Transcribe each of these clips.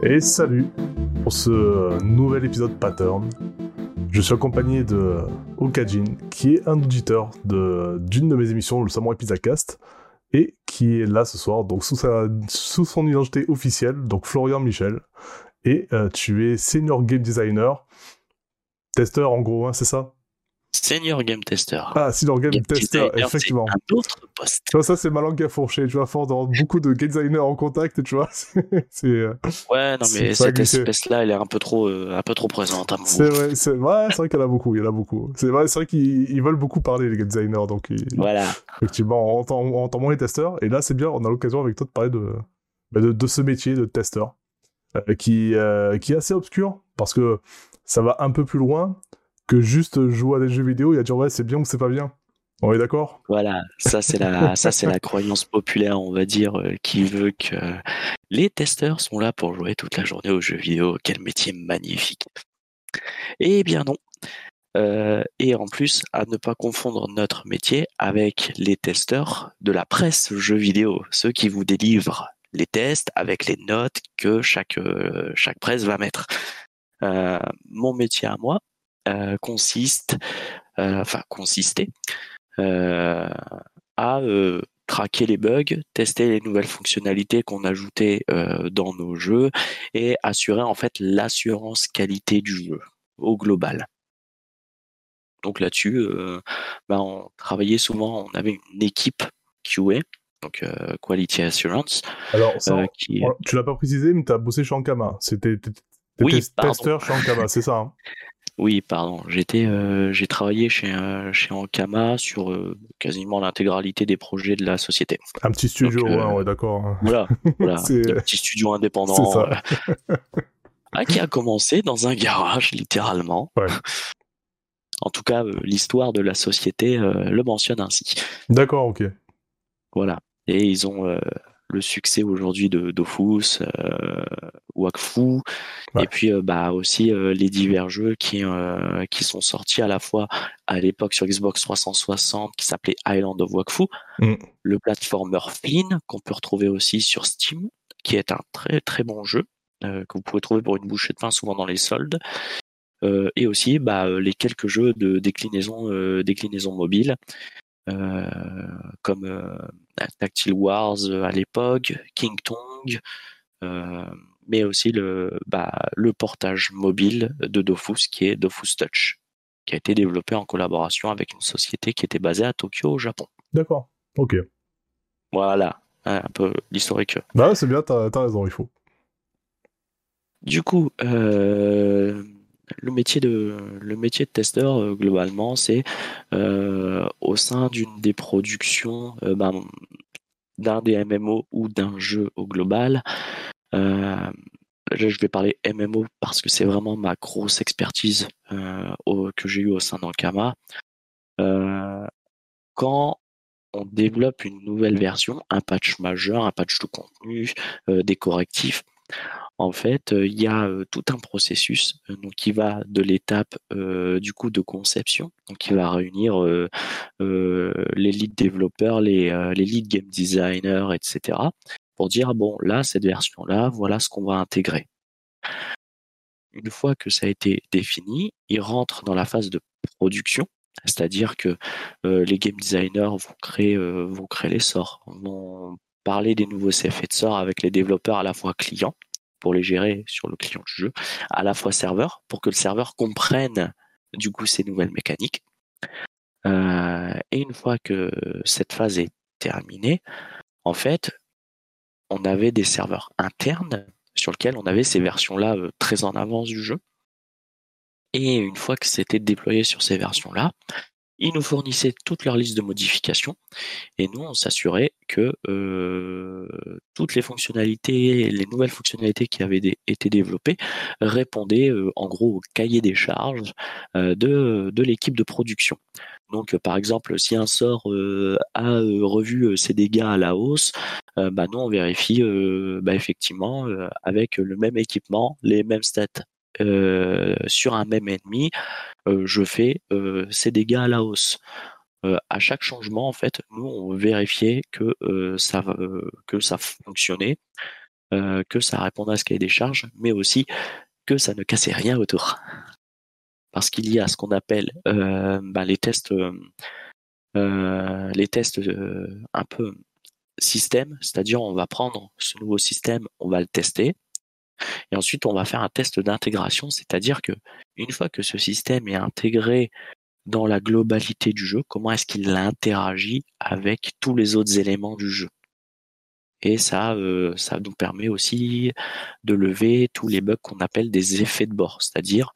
Et salut pour ce nouvel épisode Pattern. Je suis accompagné de Okajin, qui est un auditeur d'une de, mes émissions, le Samurai Pizza et qui est là ce soir, donc sous son identité officielle, donc Florian Michel. Et euh, tu es senior game designer, testeur en gros, hein, c'est ça? Senior Game Tester. Ah, Senior Game, Tester, effectivement. Un autre poste. Tu vois, ça, c'est ma langue à fourcher. Tu vois, fort dans beaucoup de game designers en contact, tu vois. c'est, euh, ouais, non, mais cette espèce-là, elle est un peu trop, euh, un peu trop présente à mon C'est vrai, c'est, ouais, c'est vrai qu'il y en a beaucoup. Il y en a beaucoup. C'est vrai, c'est vrai qu'ils veulent beaucoup parler, les game designers. Donc, voilà. Effectivement, on entend, on entend moins les testeurs. Et là, c'est bien, on a l'occasion avec toi de parler de, bah, de, de, ce métier de testeur. Euh, qui, qui est assez obscur parce que ça va un peu plus loin que juste jouer à des jeux vidéo et à dire ouais c'est bien ou c'est pas bien. On est d'accord? Voilà, ça c'est la ça c'est la croyance populaire, on va dire, euh, qui veut que les testeurs sont là pour jouer toute la journée aux jeux vidéo. Quel métier magnifique Eh bien non. Euh, et en plus, à ne pas confondre notre métier avec les testeurs de la presse jeux vidéo, ceux qui vous délivrent les tests avec les notes que chaque euh, chaque presse va mettre. mon métier à moi, consiste, euh, enfin consistait euh, à traquer les bugs, tester les nouvelles fonctionnalités qu'on ajoutait dans nos jeux et assurer en fait l'assurance qualité du jeu au global. Donc là-dessus, ben, on travaillait souvent, on avait une équipe QA, donc Quality Assurance. Alors, qui... tu l'as pas précisé, mais tu as bossé chez Ankama. C'était oui, testeur chez Ankama, c'est ça hein? Oui, pardon. J'étais, euh, j'ai travaillé chez euh, chez Ankama sur euh, quasiment l'intégralité des projets de la société. Un petit studio, ouais, d'accord. Hein. Voilà, voilà un petit studio indépendant. Ça. Ah, qui a commencé dans un garage, littéralement. Ouais. En tout cas, l'histoire de la société le mentionne ainsi. D'accord, ok. Voilà. Et ils ont le succès aujourd'hui de Dofus, euh, Wakfu, et puis euh, bah aussi euh, les divers jeux qui qui sont sortis à la fois à l'époque sur Xbox 360 qui s'appelait Island of Wakfu, mm. le platformer Flynn qu'on peut retrouver aussi sur Steam, qui est un très très bon jeu que vous pouvez trouver pour une bouchée de pain souvent dans les soldes. et aussi bah, les quelques jeux de déclinaison, déclinaison mobile comme euh, Tactile Wars euh, à l'époque, King Tong, mais aussi le, bah, le portage mobile de Dofus qui est Dofus Touch, qui a été développé en collaboration avec une société qui était basée à Tokyo au Japon. D'accord, ok. Voilà, un peu l'historique. Bah c'est bien, t'as as raison, il faut. Du coup, euh, le métier de le métier de testeur euh, globalement c'est euh, au sein d'une des productions euh, ben, d'un des MMO ou d'un jeu au global. Je vais parler MMO parce que c'est vraiment ma grosse expertise que j'ai eue au sein d'Ankama. Quand on développe une nouvelle version, un patch majeur, un patch de contenu, des correctifs, en fait, il y a tout un processus donc qui va de l'étape du coup de conception, qui va réunir les lead développeurs, les, lead game designers, etc. pour dire bon là cette version là, voilà ce qu'on va intégrer. Une fois que ça a été défini, il rentre dans la phase de production, c'est-à-dire que les game designers vont créer, les sorts, vont parler des nouveaux CFA de sorts avec les développeurs à la fois clients pour les gérer sur le client du jeu, à la fois serveur, pour que le serveur comprenne du coup ces nouvelles mécaniques. Euh, et une fois que cette phase est terminée, en fait, on avait des serveurs internes sur lesquels on avait ces versions-là euh, très en avance du jeu. Et une fois que c'était déployé sur ces versions-là, ils nous fournissaient toute leur liste de modifications et nous, on s'assurait que euh, toutes les fonctionnalités, les nouvelles fonctionnalités qui avaient été développées répondaient euh, en gros au cahier des charges euh, de, l'équipe de production. Donc, par exemple, si un sort a revu ses dégâts à la hausse, bah nous on vérifie bah, effectivement avec le même équipement, les mêmes stats sur un même ennemi, euh, je fais euh, ces dégâts à la hausse. à chaque changement, en fait, nous on vérifiait que ça que ça fonctionnait que ça répondait à ce cahier des charges, mais aussi que ça ne cassait rien autour. Parce qu'il y a ce qu'on appelle bah, les tests, les tests un peu système, c'est-à-dire on va prendre ce nouveau système, on va le tester, et ensuite on va faire un test d'intégration, c'est-à-dire que une fois que ce système est intégré dans la globalité du jeu, comment est-ce qu'il interagit avec tous les autres éléments du jeu? Et ça, euh, ça nous permet aussi de lever tous les bugs qu'on appelle des effets de bord, c'est-à-dire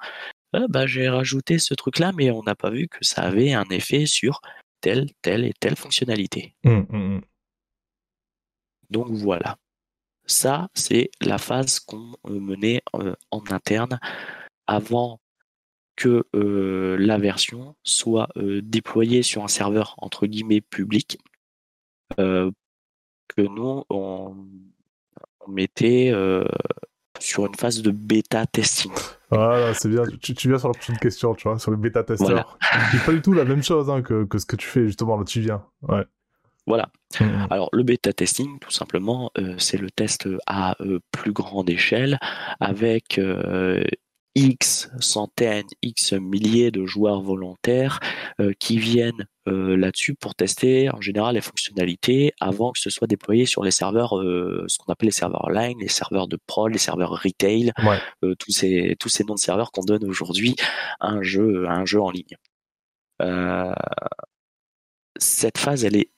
ah, bah, j'ai rajouté ce truc-là, mais on n'a pas vu que ça avait un effet sur telle, telle et telle fonctionnalité. Mmh, mmh, mmh. Donc voilà. Ça, c'est la phase qu'on euh, menait euh, en interne avant que euh, la version soit déployée sur un serveur entre guillemets public que nous on, mettait sur une phase de bêta testing. Voilà, c'est bien. Tu, viens sur la prochaine question, tu vois, sur le bêta testeur. C'est pas du tout la même chose hein, que, que, ce que tu fais justement là, tu viens. Ouais. Voilà. Mmh. Alors le bêta testing, tout simplement, euh, c'est le test à euh, plus grande échelle avec euh, X centaines, X milliers de joueurs volontaires qui viennent là-dessus pour tester en général les fonctionnalités avant que ce soit déployé sur les serveurs, ce qu'on appelle les serveurs online, les serveurs de prod, les serveurs retail, tous ces tous ces noms de serveurs qu'on donne aujourd'hui à un jeu à un jeu en ligne. cette phase, elle est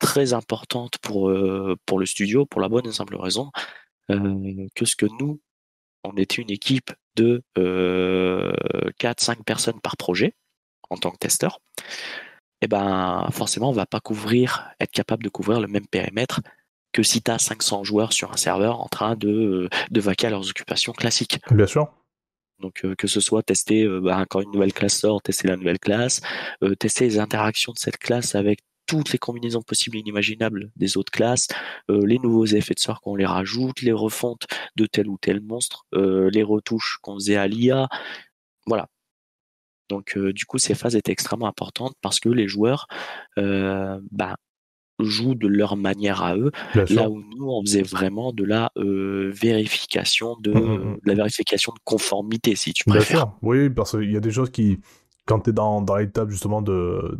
très importante pour, euh, pour le studio, pour la bonne et simple raison euh, que ce que nous, on était une équipe de 4-5 euh, personnes par projet en tant que testeur, et eh ben forcément on va pas couvrir, être capable de couvrir le même périmètre que si tu as 500 joueurs sur un serveur en train de, de vaquer à leurs occupations classiques. Bien sûr. Donc que ce soit tester bah, quand une nouvelle classe sort, tester la nouvelle classe, tester les interactions de cette classe avec toutes les combinaisons possibles et inimaginables des autres classes, euh, les nouveaux effets de sort qu'on les rajoute, les refontes de tel ou tel monstre, euh, les retouches qu'on faisait à l'IA. Voilà. Donc euh, du coup, ces phases étaient extrêmement importantes parce que les joueurs bah, jouent de leur manière à eux, là où nous on faisait vraiment de la vérification de, mmh, mmh, mmh. la vérification de conformité, si tu préfères. Oui, parce qu'il y a des choses qui, quand tu es dans, dans l'étape justement de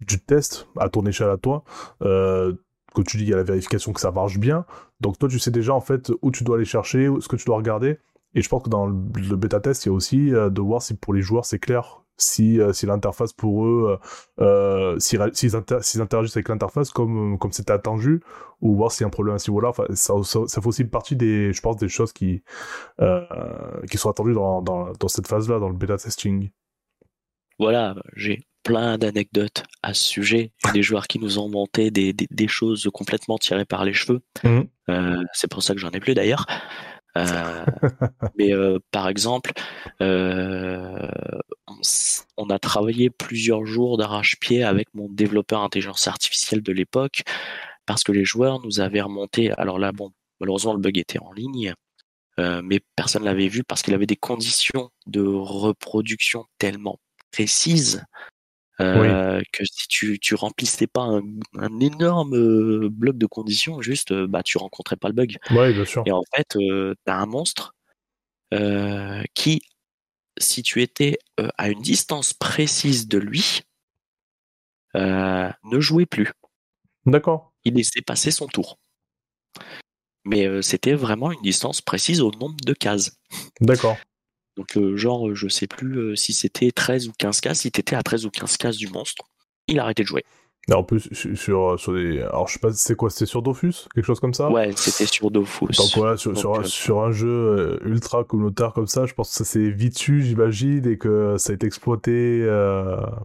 du test à ton échelle à toi. Euh, que tu dis, il y a la vérification que ça marche bien. Donc toi, tu sais déjà en fait où tu dois aller chercher, ce que tu dois regarder. Et je pense que dans le, bêta test, il y a aussi euh, de voir si pour les joueurs c'est clair, si, euh, si l'interface pour eux, euh, s'ils si, interagissent avec l'interface comme comme c'était attendu, ou voir s'il y a un problème à ce ça, fait aussi partie des, je pense, des choses qui qui sont attendues dans, dans cette phase-là, dans le bêta testing. Voilà, j'ai plein d'anecdotes à ce sujet. Des joueurs qui nous ont monté des, des, choses complètement tirées par les cheveux. Mmh. Euh, c'est pour ça que j'en ai plus d'ailleurs. Euh, mais euh, par exemple, on, a travaillé plusieurs jours d'arrache-pied avec mon développeur intelligence artificielle de l'époque parce que les joueurs nous avaient remonté. Alors là, bon, malheureusement, le bug était en ligne. mais personne l'avait vu parce qu'il avait des conditions de reproduction tellement précises euh, que si tu, tu remplissais pas un, énorme euh, bloc de conditions, juste, euh, bah, tu rencontrais pas le bug. Ouais, bien sûr. Et en fait, tu as un monstre qui, si tu étais à une distance précise de lui, ne jouait plus. D'accord. Il laissait passer son tour. Mais c'était vraiment une distance précise au nombre de cases. D'accord. Donc, euh, genre, je sais plus euh, si c'était 13 ou 15 cases. Si t'étais à 13 ou 15 cases du monstre, il arrêtait de jouer. en plus, sur, sur des. Alors, je sais pas, c'est quoi C'était sur Dofus Quelque chose comme ça? Ouais, c'était sur Dofus. Donc, voilà, sur, euh, sur, un jeu ultra communautaire comme ça, je pense que ça s'est vite su, j'imagine, et que ça a été exploité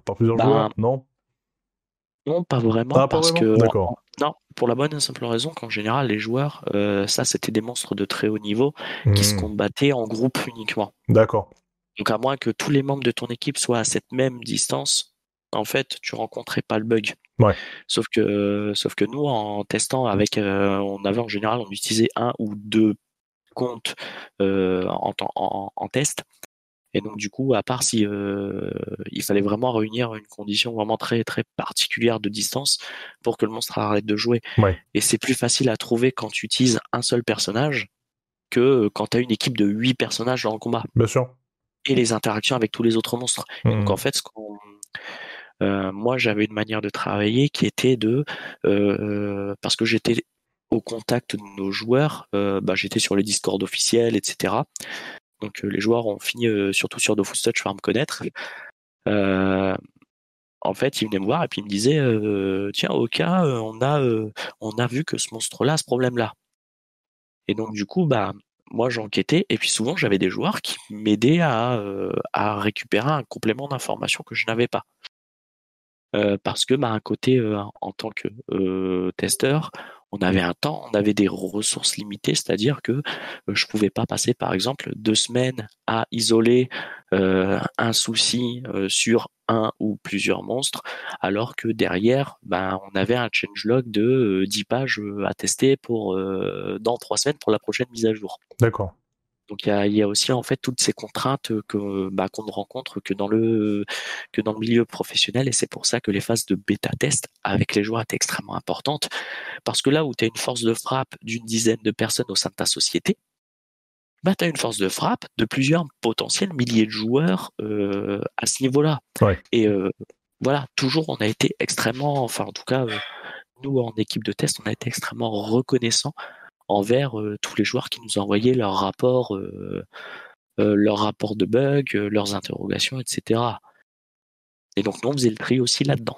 par plusieurs ben, joueurs, non? Non, pas vraiment, ah, parce que non, pour la bonne et simple raison qu'en général, les joueurs, euh, ça, c'était des monstres de très haut niveau qui se hmm. combattaient en groupe uniquement. D'accord. Donc à moins que tous les membres de ton équipe soient à cette même distance, en fait, tu rencontrais pas le bug. Ouais. Sauf que, sauf que nous, en testant avec, euh, on avait en général, on utilisait un ou deux comptes euh, en, en, en, test. Et donc du coup, à part si il fallait vraiment réunir une condition vraiment très très particulière de distance pour que le monstre arrête de jouer. Et c'est plus facile à trouver quand tu utilises un seul personnage que quand tu as une équipe de 8 personnages dans le combat. Bien sûr. Et les interactions avec tous les autres monstres. donc mmh. en fait, ce qu'on euh, moi, j'avais une manière de travailler qui était de, euh, parce que j'étais au contact de nos joueurs, euh, bah, j'étais sur les Discord officiels, etc. Donc les joueurs ont fini, surtout sur Dofus Touch, par me connaître. en fait, ils venaient me voir et puis ils me disaient, tiens, au cas, on a, vu que ce monstre-là a ce problème-là. Et donc du coup, bah moi j'enquêtais et puis souvent j'avais des joueurs qui m'aidaient à, à récupérer un complément d'information que je n'avais pas. Euh, parce que bah, un côté euh, en tant que euh, testeur, on avait un temps, on avait des ressources limitées, c'est-à-dire que je pouvais pas passer par exemple deux semaines à isoler un souci sur un ou plusieurs monstres, alors que derrière, bah, on avait un changelog de 10 pages à tester dans trois semaines pour la prochaine mise à jour. D'accord. Donc il y a, aussi en fait toutes ces contraintes que bah, qu'on ne rencontre que dans le que dans le milieu professionnel. Et c'est pour ça que les phases de bêta test avec les joueurs étaient extrêmement importantes. Parce que là où tu as une force de frappe d'une dizaine de personnes au sein de ta société, bah tu as une force de frappe de plusieurs potentiels milliers de joueurs euh, à ce niveau-là. Et euh, voilà, toujours on a été extrêmement enfin en tout cas euh, nous en équipe de test, on a été extrêmement reconnaissant envers tous les joueurs qui nous envoyaient leurs rapports, leurs rapports de bugs, leurs interrogations, etc. Et donc nous on faisait le tri aussi là-dedans.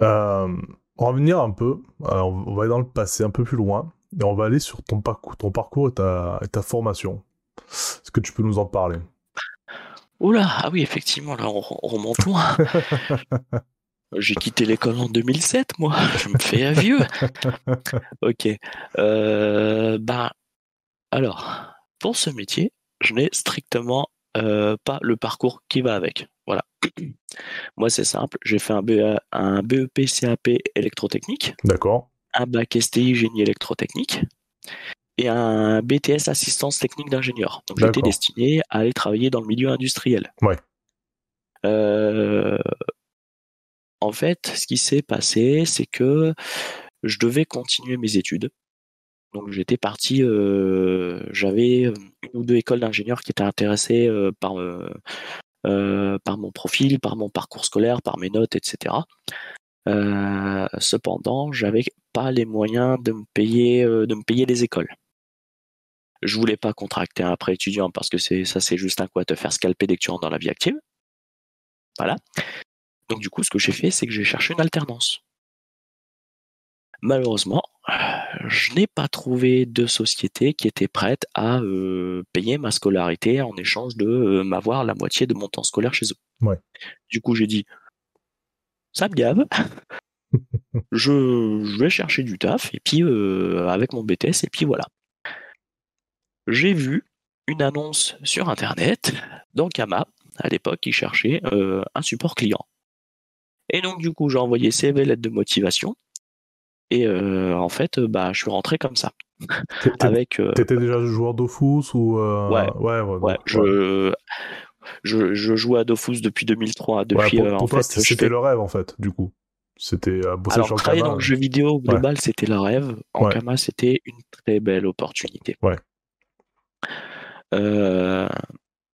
on va venir un peu, on va aller dans le passé un peu plus loin, et on va aller sur ton parcours, ton parcours et ta, et ta formation. Est-ce que tu peux nous en parler? Oula, ah oui, effectivement, là, on, remonte loin. J'ai quitté l'école en 2007, moi. Je me fais à vieux. ok. Euh, ben, alors, pour ce métier, je n'ai strictement euh, pas le parcours qui va avec. Voilà. Moi, c'est simple. J'ai fait un, un BEP CAP électrotechnique. D'accord. Un bac STI génie électrotechnique et un BTS assistance technique d'ingénieur. Donc j'étais destiné à aller travailler dans le milieu industriel. Ouais. Euh, en fait, ce qui s'est passé, c'est que je devais continuer mes études. Donc j'étais parti, euh, j'avais une ou deux écoles d'ingénieurs qui étaient intéressées euh, par, euh, mon profil, par mon parcours scolaire, par mes notes, etc. cependant, j'avais pas les moyens de me payer, de me payer les écoles. Je voulais pas contracter un prêt étudiant parce que ça, c'est juste un à te faire scalper dès que tu rentres dans la vie active. Voilà. Donc du coup, ce que j'ai fait, c'est que j'ai cherché une alternance. Malheureusement, je n'ai pas trouvé de société qui était prête à euh, payer ma scolarité en échange de euh, m'avoir la moitié de mon temps scolaire chez eux. Du coup, j'ai dit, ça me gave. je, vais chercher du taf et puis euh, avec mon BTS et puis voilà. J'ai vu une annonce sur internet dans Kama à l'époque qui cherchait un support client. Et donc du coup, j'ai envoyé CV, lettres de motivation. Et euh, en fait, bah, je suis rentré comme ça. Avec. Euh, T'étais déjà joueur Dofus ou euh, Ouais. Ouais, ouais, Je... Je, je joue à Dofus depuis 2003. Depuis, en fait, c'était le rêve en fait, du coup. C'était à bosser Alors, travailler dans le jeu vidéo global, c'était le rêve. En Kama, c'était une très belle opportunité. Ouais.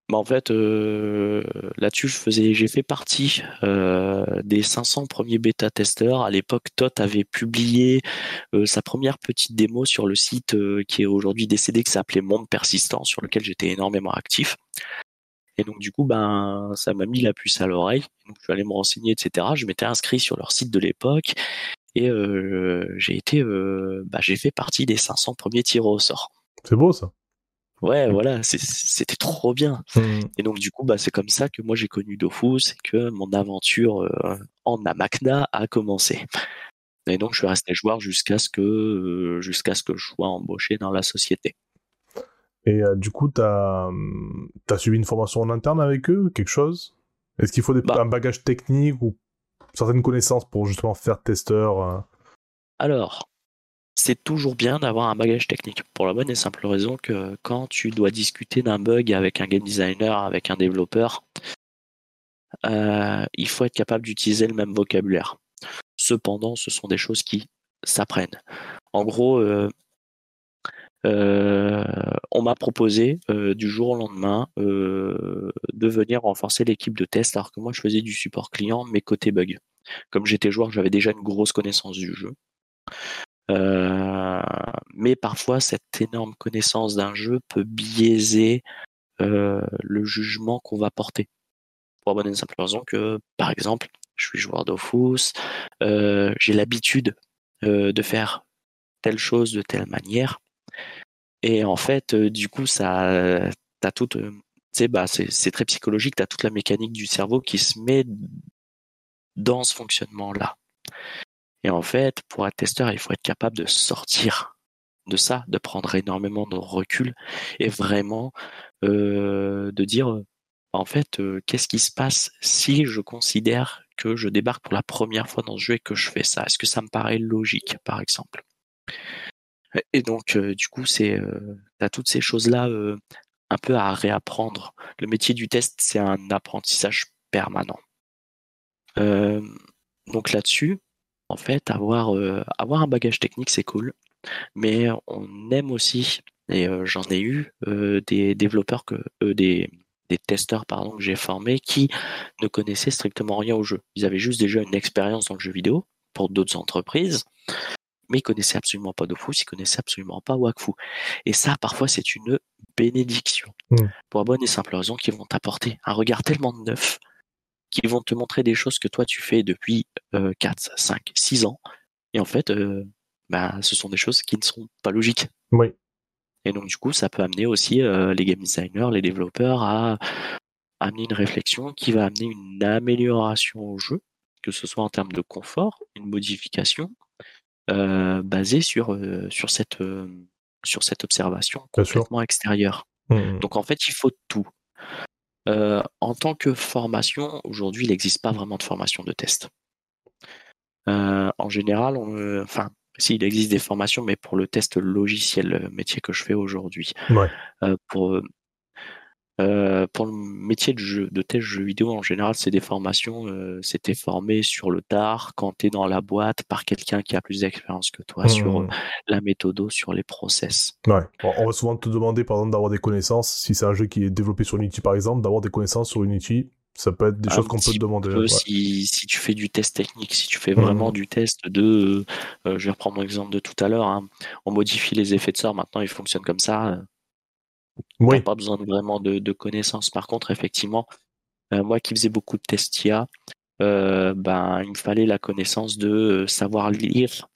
Bah, en fait, euh, là-dessus, j'ai fait partie euh, des 500 premiers bêta testeurs. À l'époque, Tot avait publié euh, sa première petite démo sur le site qui est aujourd'hui décédé, qui s'appelait Monde Persistant, sur lequel j'étais énormément actif. Et donc du coup, ben, ça m'a mis la puce à l'oreille. Donc je suis allé me renseigner, etc. Je m'étais inscrit sur leur site de l'époque et j'ai été, bah, j'ai fait partie des 500 premiers tirés au sort. C'est beau ça. Ouais, voilà, c'était trop bien. Mmh. Et donc du coup, bah, c'est comme ça que moi j'ai connu Dofus et que mon aventure euh, en Amakna a commencé. Et donc je suis resté joueur jusqu'à ce que euh, jusqu'à ce que je sois embauché dans la société. Et euh, du coup, tu as, mmh, as, suivi une formation en interne avec eux, quelque chose? Est-ce qu'il faut des, bah un bagage technique ou certaines connaissances pour justement faire testeur Alors, c'est toujours bien d'avoir un bagage technique. Pour la bonne et simple raison que quand tu dois discuter d'un bug avec un game designer, avec un développeur, euh, il faut être capable d'utiliser le même vocabulaire. Cependant, ce sont des choses qui s'apprennent. En gros, euh, euh, on m'a proposé du jour au lendemain de venir renforcer l'équipe de test alors que moi je faisais du support client mais côté bug. Comme j'étais joueur, j'avais déjà une grosse connaissance du jeu. Mais parfois, cette énorme connaissance d'un jeu peut biaiser le jugement qu'on va porter pour bonne et simple raison que, par exemple, je suis joueur d'Ofus, euh, j'ai l'habitude euh, de faire telle chose de telle manière. Et en fait, euh, du coup, ça, t'as toute, bah, c'est très psychologique, tu as toute la mécanique du cerveau qui se met dans ce fonctionnement-là. Et en fait, pour être testeur, il faut être capable de sortir de ça, de prendre énormément de recul et vraiment de dire en fait, qu'est-ce qui se passe si je considère que je débarque pour la première fois dans ce jeu et que je fais ça? Est-ce que ça me paraît logique, par exemple? Et donc, du coup, c'est, as toutes ces choses-là un peu à réapprendre. Le métier du test, c'est un apprentissage permanent. donc là-dessus, en fait, avoir, avoir un bagage technique, c'est cool, mais on aime aussi, et j'en ai eu, des développeurs que, des des testeurs pardon, que j'ai formés qui ne connaissaient strictement rien au jeu. Ils avaient juste déjà une expérience dans le jeu vidéo pour d'autres entreprises, mais ils connaissaient absolument pas Dofus, ils connaissaient absolument pas Wakfu. Et ça, parfois, c'est une bénédiction. Hmm. Pour la bonne et simple raison qu'ils vont t'apporter un regard tellement neuf, qu'ils vont te montrer des choses que toi tu fais depuis 4, 5, 6 ans. Et en fait, euh, bah, ce sont des choses qui ne sont pas logiques. Oui. Et donc du coup, ça peut amener aussi euh, les game designers, les développeurs à amener une réflexion qui va amener une amélioration au jeu, que ce soit en termes de confort, une modification euh, basée sur euh, sur cette sur cette observation complètement extérieure. Mmh, mmh. Donc en fait, il faut tout. En tant que formation, aujourd'hui, il n'existe pas vraiment de formation de test. en général, on, enfin, s'il existe des formations, mais pour le test logiciel, le métier que je fais aujourd'hui. Euh, pour, euh, pour le métier de, jeu, de test jeu vidéo, en général, c'est des formations, euh, c'était formé sur le tard, quand tu es dans la boîte, par quelqu'un qui a plus d'expérience que toi sur mmh. la méthode, sur les process. Ouais. on va souvent te demander, par exemple, d'avoir des connaissances, si c'est un jeu qui est développé sur Unity, par exemple, d'avoir des connaissances sur Unity ça peut être des choses qu'on peut te demander. si, si, tu fais du test technique, si tu fais vraiment mmh. du test de, euh, je vais reprendre mon exemple de tout à l'heure, hein, on modifie les effets de sort, maintenant ils fonctionnent comme ça. Euh, oui. Pas besoin de, vraiment de, connaissances. Par contre, effectivement, euh, moi qui faisais beaucoup de tests IA, ben, il me fallait la connaissance de savoir lire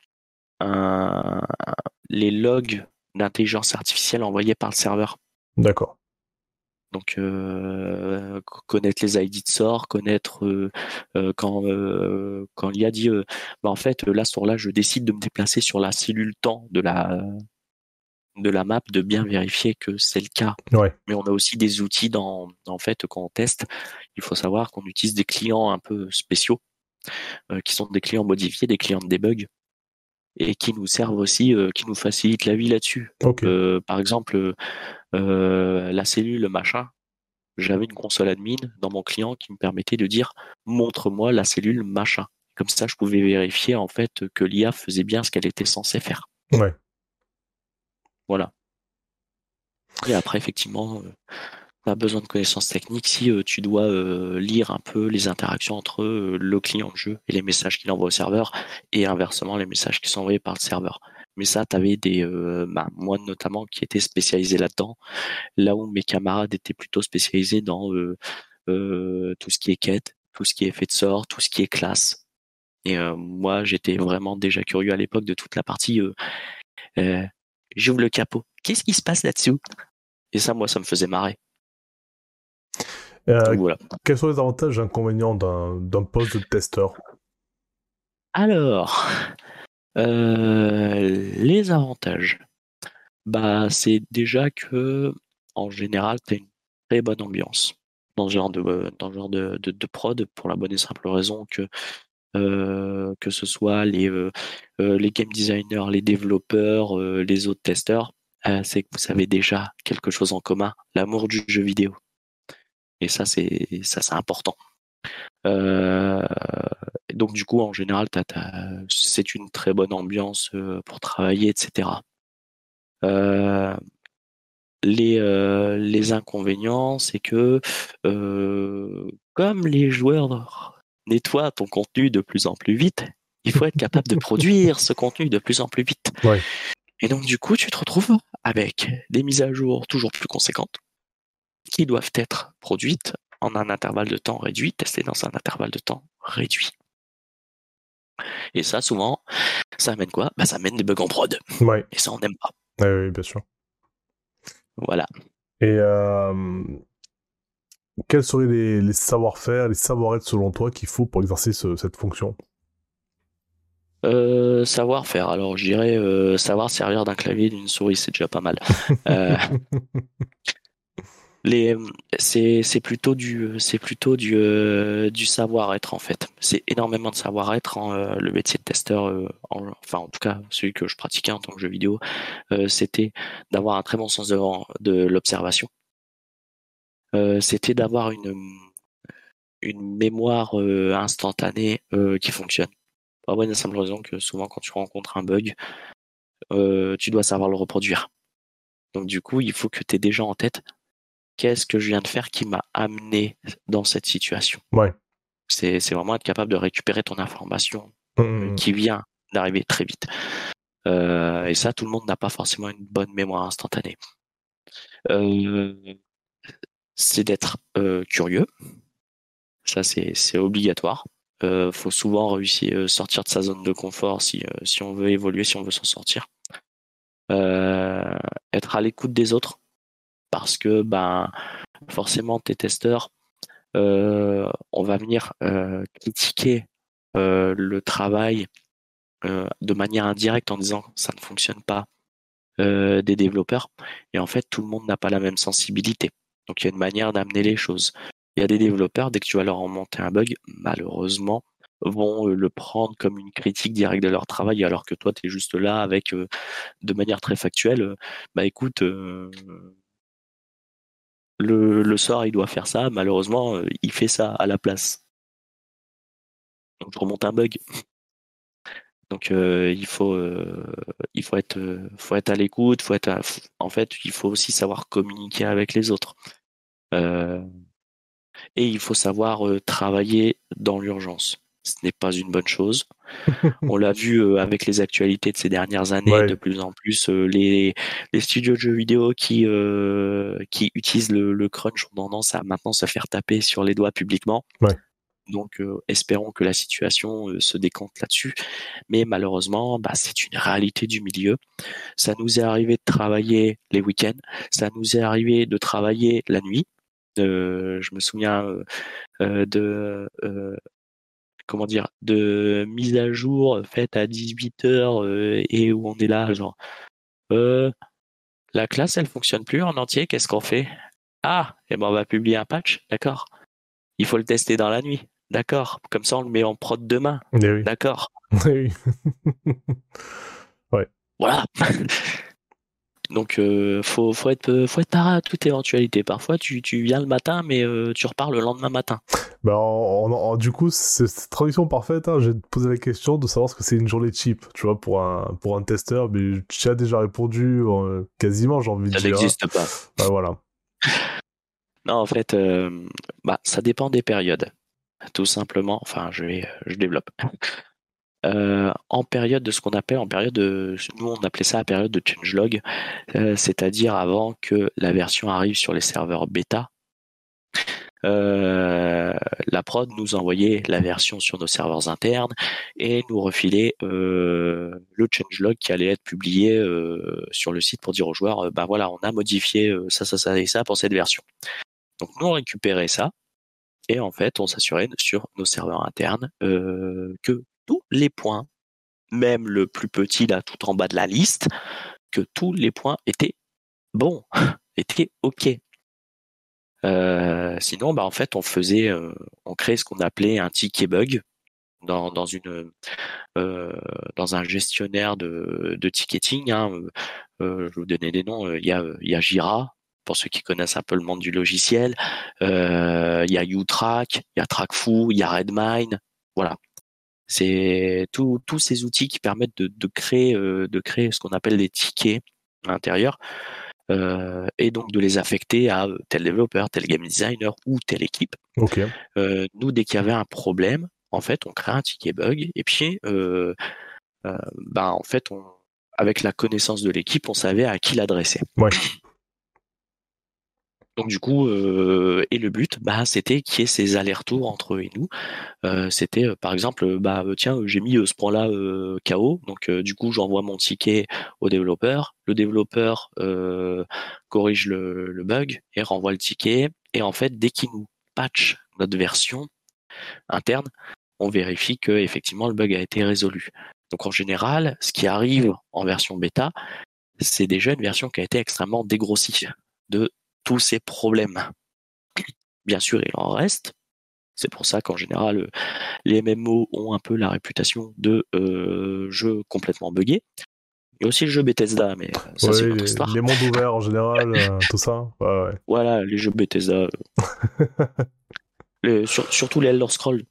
les logs d'intelligence artificielle envoyés par le serveur. D'accord. Donc euh, connaître les ID de sort, connaître euh, euh, quand quand il a dit bah en fait là sur là je décide de me déplacer sur la cellule temps de la de la map, de bien vérifier que c'est le cas. Mais on a aussi des outils dans en fait quand on teste, il faut savoir qu'on utilise des clients un peu spéciaux qui sont des clients modifiés, des clients de debug et qui nous servent aussi, qui nous facilitent la vie là-dessus. par exemple, euh, la cellule machin, j'avais une console admin dans mon client qui me permettait de dire montre-moi la cellule machin. Comme ça, je pouvais vérifier en fait que l'IA faisait bien ce qu'elle était censée faire. Ouais. Voilà. Et après, effectivement, euh, tu as besoin de connaissances techniques si euh, tu dois lire un peu les interactions entre le client de jeu et les messages qu'il envoie au serveur et inversement les messages qui sont envoyés par le serveur. Mais ça, tu avais des, euh, bah, moi notamment, qui étaient spécialisés là-dedans, là où mes camarades étaient plutôt spécialisés dans euh, euh, tout ce qui est quête, tout ce qui est effet de sort, tout ce qui est classe. Et moi, j'étais vraiment déjà curieux à l'époque de toute la partie. J'ouvre le capot. Qu'est-ce qui se passe là-dessous? Et ça, moi, ça me faisait marrer. voilà. Quels sont les avantages et inconvénients d'un poste de testeur? Alors, euh, les avantages, bah, c'est déjà que en général, tu as une très bonne ambiance dans ce genre de, dans genre de, de, prod pour la bonne et simple raison que que ce soit les, les game designers, les développeurs, les autres testeurs, c'est que vous avez déjà quelque chose en commun, l'amour du jeu vidéo. Et ça, c'est ça, c'est important. donc du coup, en général, c'est une très bonne ambiance pour travailler, etc. les, les inconvénients, c'est que comme les joueurs nettoient ton contenu de plus en plus vite, il faut être capable de produire ce contenu de plus en plus vite. Et donc du coup, tu te retrouves avec des mises à jour toujours plus conséquentes qui doivent être produites en un intervalle de temps réduit, testées dans un intervalle de temps réduit. Et ça, souvent, ça amène quoi? Bah, Ça amène des bugs en prod. Et ça, on n'aime pas. oui, bien sûr. Voilà. Et euh, quels seraient les, savoir-faire, les savoir-être selon toi qu'il faut pour exercer cette fonction? Euh, savoir-faire. Alors, je dirais euh, savoir servir d'un clavier d'une souris, c'est déjà pas mal. c'est plutôt du c'est plutôt du euh, du savoir-être en fait. C'est énormément de savoir-être. en euh, le métier de testeur, euh, enfin en tout cas celui que je pratiquais en tant que jeu vidéo, c'était d'avoir un très bon sens de, de l'observation. C'était d'avoir une une mémoire instantanée qui fonctionne. Pour la simple raison que souvent quand tu rencontres un bug, tu dois savoir le reproduire. Donc du coup, il faut que tu aies déjà en tête qu'est-ce que je viens de faire qui m'a amené dans cette situation. Ouais. C'est, vraiment être capable de récupérer ton information mmh, qui vient d'arriver très vite. Euh, et ça, tout le monde n'a pas forcément une bonne mémoire instantanée. Euh, c'est d'être euh, curieux. Ça, c'est, obligatoire. Il faut souvent réussir sortir de sa zone de confort si, si on veut évoluer, si on veut s'en sortir. être à l'écoute des autres parce que ben forcément tes testeurs euh, on va venir euh, critiquer euh, le travail de manière indirecte en disant ça ne fonctionne pas des développeurs et en fait tout le monde n'a pas la même sensibilité donc il y a une manière d'amener les choses il y a des développeurs dès que tu vas leur remonter un bug malheureusement vont le prendre comme une critique directe de leur travail alors que toi tu es juste là avec de manière très factuelle bah écoute le, soir il doit faire ça, malheureusement euh, il fait ça à la place. Donc je remonte un bug. Donc euh, il faut euh, il faut être faut être à l'écoute, faut être en fait il faut aussi savoir communiquer avec les autres. et il faut savoir travailler dans l'urgence ce n'est pas une bonne chose. On l'a vu euh, avec les actualités de ces dernières années, de plus en plus euh, les, les studios de jeux vidéo qui euh, qui utilisent le, crunch ont tendance à maintenant se faire taper sur les doigts publiquement. Donc espérons que la situation se décompte là-dessus. Mais malheureusement, bah, c'est une réalité du milieu. Ça nous est arrivé de travailler les week-ends, ça nous est arrivé de travailler la nuit. je me souviens de comment dire, de mise à jour faite à 18 heures euh, et où on est là, genre, euh, la classe, elle fonctionne plus en entier, qu'est-ce qu'on fait? Ah, et eh ben on va publier un patch, d'accord. Il faut le tester dans la nuit, d'accord. Comme ça, on le met en prod demain, eh d'accord. Oui. ouais. Voilà. Donc euh, faut faut être faut être paré à toute éventualité. Parfois tu, tu viens le matin mais euh, tu repars le lendemain matin. Bah du coup c'est cette traduction parfaite. Hein. J'ai posé la question de savoir ce que c'est une journée cheap, tu vois, pour un pour un testeur. Mais tu as déjà répondu euh, quasiment, j'ai envie de dire. Ça n'existe pas. Bah voilà. non en fait bah ça dépend des périodes. Tout simplement. Enfin je vais je développe. Euh, en période de ce qu'on appelle en période de nous on appelait ça la période de changelog, euh, c'est-à-dire avant que la version arrive sur les serveurs bêta. Euh, la prod nous envoyait la version sur nos serveurs internes et nous refilait le changelog qui allait être publié sur le site pour dire aux joueurs ben voilà on a modifié ça ça ça et ça pour cette version. Donc nous on récupérait ça et en fait on s'assurait sur nos serveurs internes que tous les points, même le plus petit là tout en bas de la liste, que tous les points étaient bons, étaient ok. Euh, sinon, bah en fait, on faisait, euh, on créait ce qu'on appelait un ticket bug. dans, dans une dans un gestionnaire de, de ticketing. Hein, je vais vous donner des noms. Il y a il y a Jira pour ceux qui connaissent un peu le monde du logiciel. il y a UTrack, il y a TrackFu, il y a Redmine. Voilà. C'est tous ces outils qui permettent de, de créer de créer ce qu'on appelle des tickets à l'intérieur euh, et donc de les affecter à euh, tel développeur, tel game designer ou telle équipe. Okay. Euh, nous, dès qu'il y avait un problème, en fait, on crée un ticket bug et puis, euh, euh, ben, en fait, on, avec la connaissance de l'équipe, on savait à qui l'adresser. Ouais. Donc du coup, euh, et le but, bah, c'était qu'il y ait ces allers-retours entre eux et nous. Euh, c'était euh, par exemple, bah tiens, j'ai mis ce point-là KO, donc du coup j'envoie mon ticket au développeur. Le développeur corrige le, le, bug et renvoie le ticket. Et en fait, dès qu'il nous patch notre version interne, on vérifie que effectivement le bug a été résolu. Donc en général, ce qui arrive en version bêta, c'est déjà une version qui a été extrêmement dégrossie de tous ces problèmes. Bien sûr, il en reste. C'est pour ça qu'en général, les MMO ont un peu la réputation de euh, jeux complètement buggés. Il y a aussi le jeu Bethesda, mais ça c'est notre histoire. Les mondes ouverts en général, euh, tout ça. Ouais, ouais. Voilà, les jeux Bethesda. les, sur, surtout les Elder Scrolls.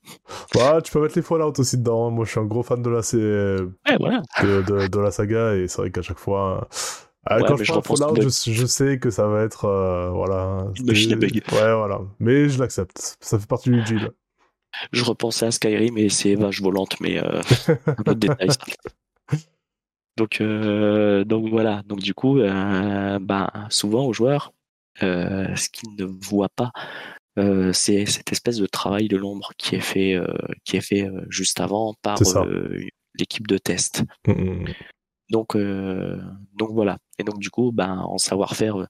Ouais, tu peux mettre les Fallout aussi dedans. Hein. Moi, je suis un gros fan de la, ouais, voilà. de, de, de, la saga et c'est vrai qu'à chaque fois, ah, quand je, je Fallout, je, je, sais que ça va être euh, voilà. Une machine à bug. Ouais, voilà. Mais je l'accepte. Ça fait partie du deal. Je repensais à Skyrim et c'est vache volante, mais euh, un peu de détails. Donc, euh, donc voilà. Donc du coup, ben, souvent aux joueurs, ce qu'ils ne voient pas, euh, c'est cette espèce de travail de l'ombre qui est fait, qui est fait juste avant par l'équipe de test. Mm -hmm. Donc, euh, donc voilà. Et donc du coup, ben, en savoir-faire, euh,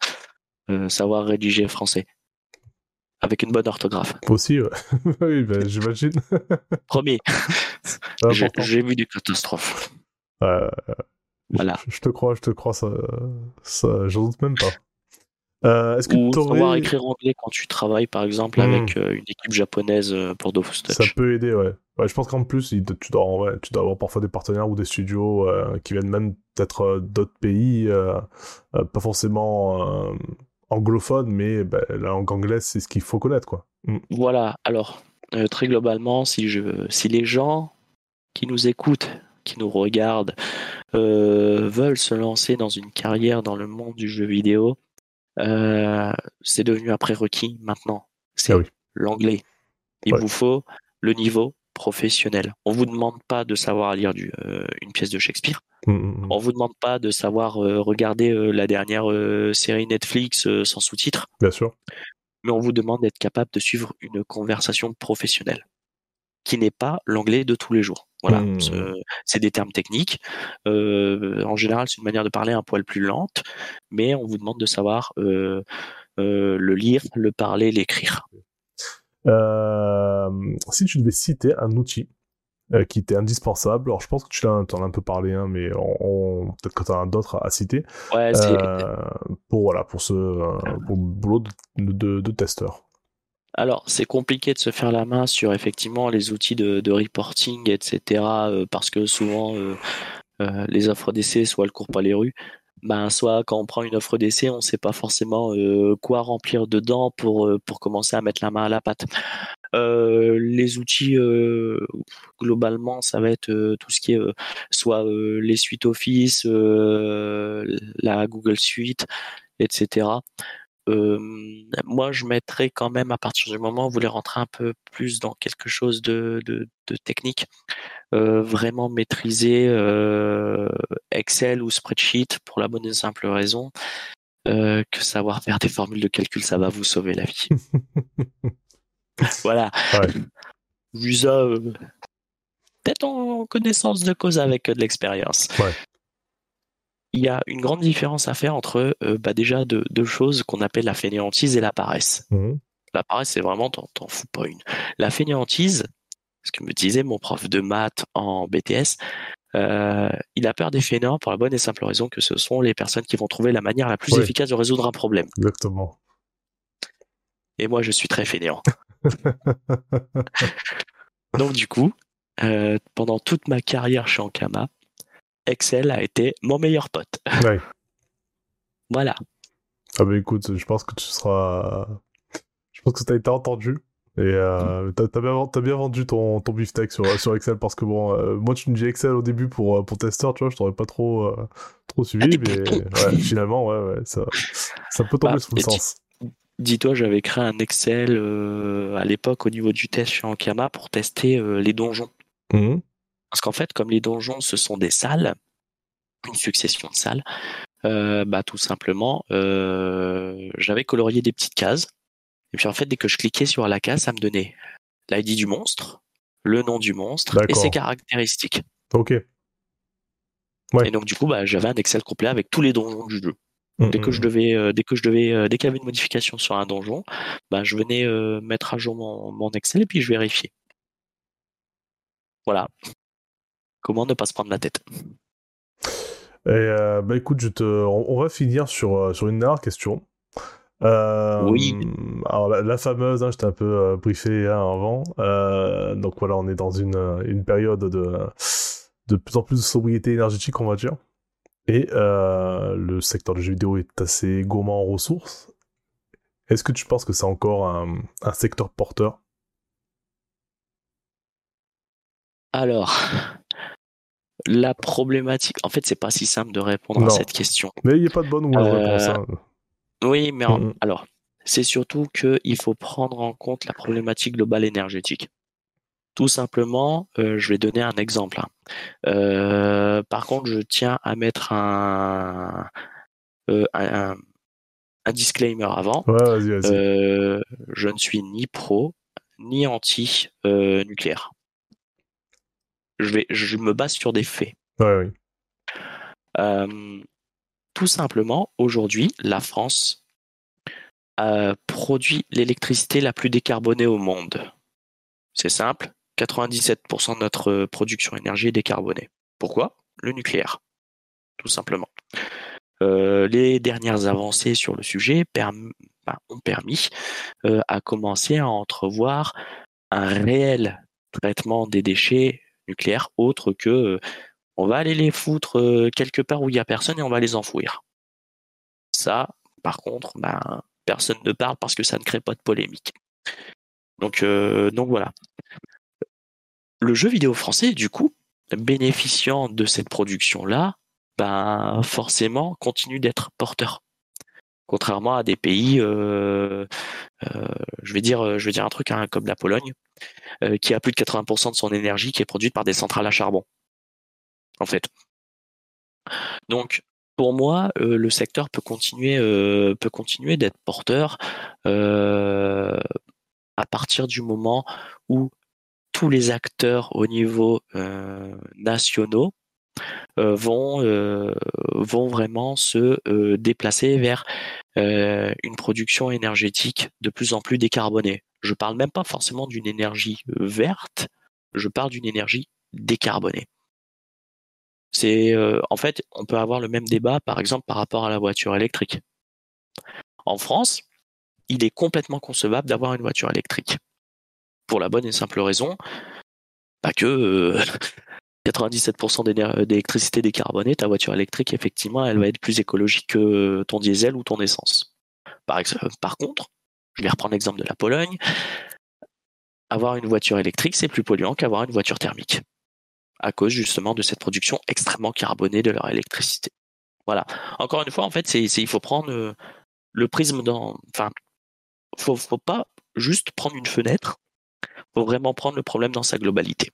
euh savoir rédiger français avec une bonne orthographe. Aussi, ouais. oui, ben, j'imagine. Premier. J'ai vu des catastrophes. Euh, voilà. Je, je, te crois, je te crois, ça, ça j'en doute même pas. Euh, est-ce que Ou savoir écrire anglais quand tu travailles, par exemple, mmh. avec euh, une équipe japonaise euh, pour Dofus Touch. Ça peut aider, ouais. ouais je pense qu'en plus, tu dois, ouais, tu dois avoir parfois des partenaires ou des studios euh, qui viennent même peut-être d'autres pays, pas forcément anglophones, mais bah, la langue anglaise, c'est ce qu'il faut connaître, quoi. Mmh. Voilà. Alors, très globalement, si, je, si les gens qui nous écoutent qui nous regardent euh, veulent se lancer dans une carrière dans le monde du jeu vidéo, euh, c'est devenu un prérequis maintenant. C'est ah oui. l'anglais. Il ouais. vous faut le niveau professionnel. On vous demande pas de savoir lire du, euh, une pièce de Shakespeare. Mmh. On vous demande pas de savoir euh, regarder la dernière série Netflix sans sous-titres. Bien sûr. Mais on vous demande d'être capable de suivre une conversation professionnelle qui n'est pas l'anglais de tous les jours. Voilà, Mmh. c'est des termes techniques. Euh, en général, c'est une manière de parler un poil plus lente, mais on vous demande de savoir euh, euh, le lire, le parler, l'écrire. Si tu devais citer un outil qui était indispensable, alors je pense que tu en as un peu parlé, hein, mais on, on peut-être que tu en as d'autres à, à, citer, ouais, pour, voilà, pour, ce, pour le boulot de, de, de testeur. Alors, c'est compliqué de se faire la main sur effectivement les outils de, reporting, etc. Euh, parce que souvent, euh, euh, les offres d'essai, soit elles courent pas les rues, ben, soit quand on prend une offre d'essai, on ne sait pas forcément quoi remplir dedans pour, pour commencer à mettre la main à la pâte. Les outils, globalement, ça va être tout ce qui est soit les suites Office, la Google Suite, etc. Euh, moi, je mettrais quand même à partir du moment où vous voulez rentrer un peu plus dans quelque chose de, de, de technique, euh, vraiment maîtriser euh, Excel ou spreadsheet pour la bonne et simple raison que savoir faire des formules de calcul, ça va vous sauver la vie. voilà. Ouais. Vu ça, peut-être en connaissance de cause avec de l'expérience. Ouais il y a une grande différence à faire entre euh, bah déjà deux, deux choses qu'on appelle la fainéantise et la paresse. Mmh. La paresse, c'est vraiment, t'en fous pas une. La fainéantise, ce que me disait mon prof de maths en BTS, euh, il a peur des fainéants pour la bonne et simple raison que ce sont les personnes qui vont trouver la manière la plus ouais. efficace de résoudre un problème. Exactement. Et moi, je suis très fainéant. Donc du coup, pendant toute ma carrière chez Ankama, Excel a été mon meilleur pote. Ouais. voilà. Ah bah écoute, je pense que tu seras... Je pense que tu as été entendu. Et euh, t'as as bien, as bien vendu ton, ton beefsteak sur, sur Excel parce que bon, euh, moi tu me dis Excel au début pour, euh, pour testeur, tu vois, je t'aurais pas trop, euh, trop suivi, mais ouais, finalement, ouais, ouais, ça, ça peut tomber bah, sous le sens. Dis-toi, j'avais créé un Excel à l'époque au niveau du test chez Ankama pour tester les donjons. Mmh. Parce qu'en fait, comme les donjons, ce sont des salles, une succession de salles, bah tout simplement, j'avais colorié des petites cases et puis en fait, dès que je cliquais sur la case, ça me donnait l'ID du monstre, le nom du monstre et ses caractéristiques. Ok. Et donc du coup, bah, j'avais un Excel complet avec tous les donjons du jeu. Mm, dès que mm, je mm. devais, euh, dès que je devais, euh, dès qu'il y avait une modification sur un donjon, bah, je venais euh, mettre à jour mon, Excel et puis je vérifiais. Voilà. Comment ne pas se prendre la tête? Et bah écoute, je te... on, va finir sur, sur une dernière question. Euh, oui. Alors la, fameuse, hein, j'étais un peu euh, briefé hein, avant. Euh, donc voilà, on est dans une, une période de, de plus en plus de sobriété énergétique, on va dire. Et le secteur du jeu vidéo est assez gourmand en ressources. Est-ce que tu penses que c'est encore un, un secteur porteur? Alors, la problématique, en fait, c'est pas si simple de répondre à cette question. Mais il n'y a pas de bonne ou mauvaise réponse. Hein. Oui, mais mmh alors, c'est surtout qu'il faut prendre en compte la problématique globale énergétique. Tout simplement, euh, je vais donner un exemple. Hein. Euh, par contre, je tiens à mettre un, euh, un, disclaimer avant. je ne suis ni pro ni anti nucléaire. Je vais, je me base sur des faits. Ouais, oui. Tout simplement, aujourd'hui, la France produit l'électricité la plus décarbonée au monde. C'est simple, 97% de notre production énergie est décarbonée. Pourquoi? Le nucléaire, tout simplement. Euh, les dernières avancées sur le sujet ben, ont permis euh, à commencer à entrevoir un réel traitement des déchets nucléaires autre que on va aller les foutre euh, quelque part où il n'y a personne et on va les enfouir. Ça, par contre, ben, personne ne parle parce que ça ne crée pas de polémique. Donc, euh, donc voilà. Le jeu vidéo français, du coup, bénéficiant de cette production-là, ben forcément continue d'être porteur. Contrairement à des pays, euh, je vais dire, je vais dire un truc hein, comme la Pologne, qui a plus de 80% de son énergie qui est produite par des centrales à charbon en fait. Donc, pour moi, euh, le secteur peut continuer, euh, peut continuer d'être porteur euh, à partir du moment où tous les acteurs au niveau nationaux vont vont vraiment se déplacer vers une production énergétique de plus en plus décarbonée. Je parle même pas forcément d'une énergie verte, je parle d'une énergie décarbonée. C'est euh, en fait, on peut avoir le même débat, par exemple, par rapport à la voiture électrique. En France, il est complètement concevable d'avoir une voiture électrique. Pour la bonne et simple raison, pas que 97% euh, d'électricité décarbonée, ta voiture électrique, effectivement, elle va être plus écologique que ton diesel ou ton essence. Par, par contre, je vais reprendre l'exemple de la Pologne, avoir une voiture électrique, c'est plus polluant qu'avoir une voiture thermique à cause justement de cette production extrêmement carbonée de leur électricité. Voilà. Encore une fois, en fait, c'est, il faut prendre euh, le prisme dans, enfin, faut, faut pas juste prendre une fenêtre, faut vraiment prendre le problème dans sa globalité.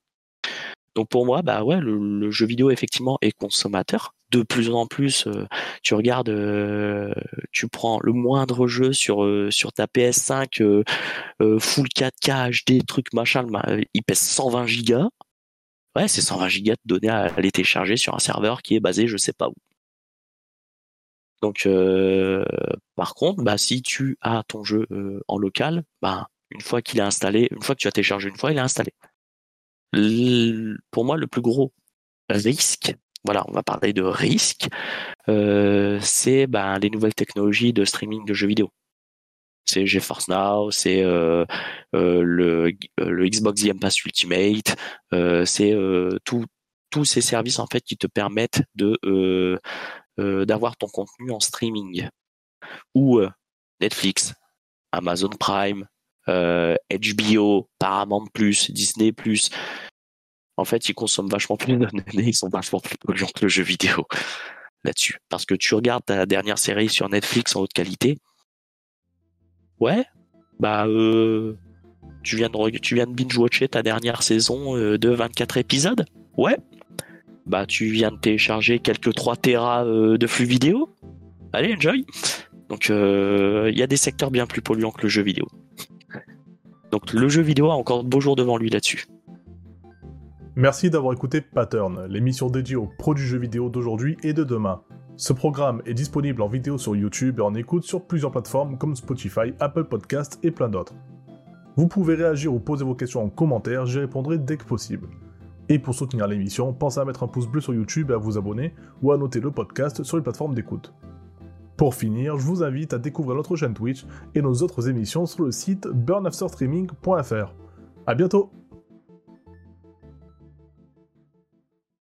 Donc pour moi, bah ouais, le, jeu vidéo effectivement est consommateur. De plus en plus, euh, tu regardes, euh, tu prends le moindre jeu sur sur ta PS5 full 4K HD truc machin, il pèse 120 gigas. Ouais, c'est 120 gigas de données à aller télécharger sur un serveur qui est basé je sais pas où. Donc, euh, par contre, bah, si tu as ton jeu euh, en local, bah, une fois qu'il est installé, une fois que tu as téléchargé une fois, il est installé. Pour moi, le plus gros risque, voilà, on va parler de risque, euh, c'est bah, les nouvelles technologies de streaming de jeux vidéo. C'est GeForce Now, c'est le, le Xbox Game Pass Ultimate, c'est tous ces services en fait qui te permettent de d'avoir ton contenu en streaming ou Netflix, Amazon Prime, HBO, Paramount Disney En fait, ils consomment vachement plus de données, ils sont vachement plus polluants que le jeu vidéo là-dessus. Parce que tu regardes ta dernière série sur Netflix en haute qualité. Ouais, bah euh, tu viens de tu viens de binge-watcher ta dernière saison euh, de 24 épisodes. Ouais. Bah tu viens de télécharger quelques 3 terras euh, de flux vidéo. Allez, enjoy. Donc il y a des secteurs bien plus polluants que le jeu vidéo. Donc le jeu vidéo a encore de beaux jours devant lui là-dessus. Merci d'avoir écouté Pattern, l'émission dédiée aux produits jeux vidéo d'aujourd'hui et de demain. Ce programme est disponible en vidéo sur YouTube et en écoute sur plusieurs plateformes comme Spotify, Apple Podcasts et plein d'autres. Vous pouvez réagir ou poser vos questions en commentaire, j'y répondrai dès que possible. Et pour soutenir l'émission, pensez à mettre un pouce bleu sur YouTube et à vous abonner ou à noter le podcast sur les plateformes d'écoute. Pour finir, je vous invite à découvrir notre chaîne Twitch et nos autres émissions sur le site burnafterstreaming.fr. A bientôt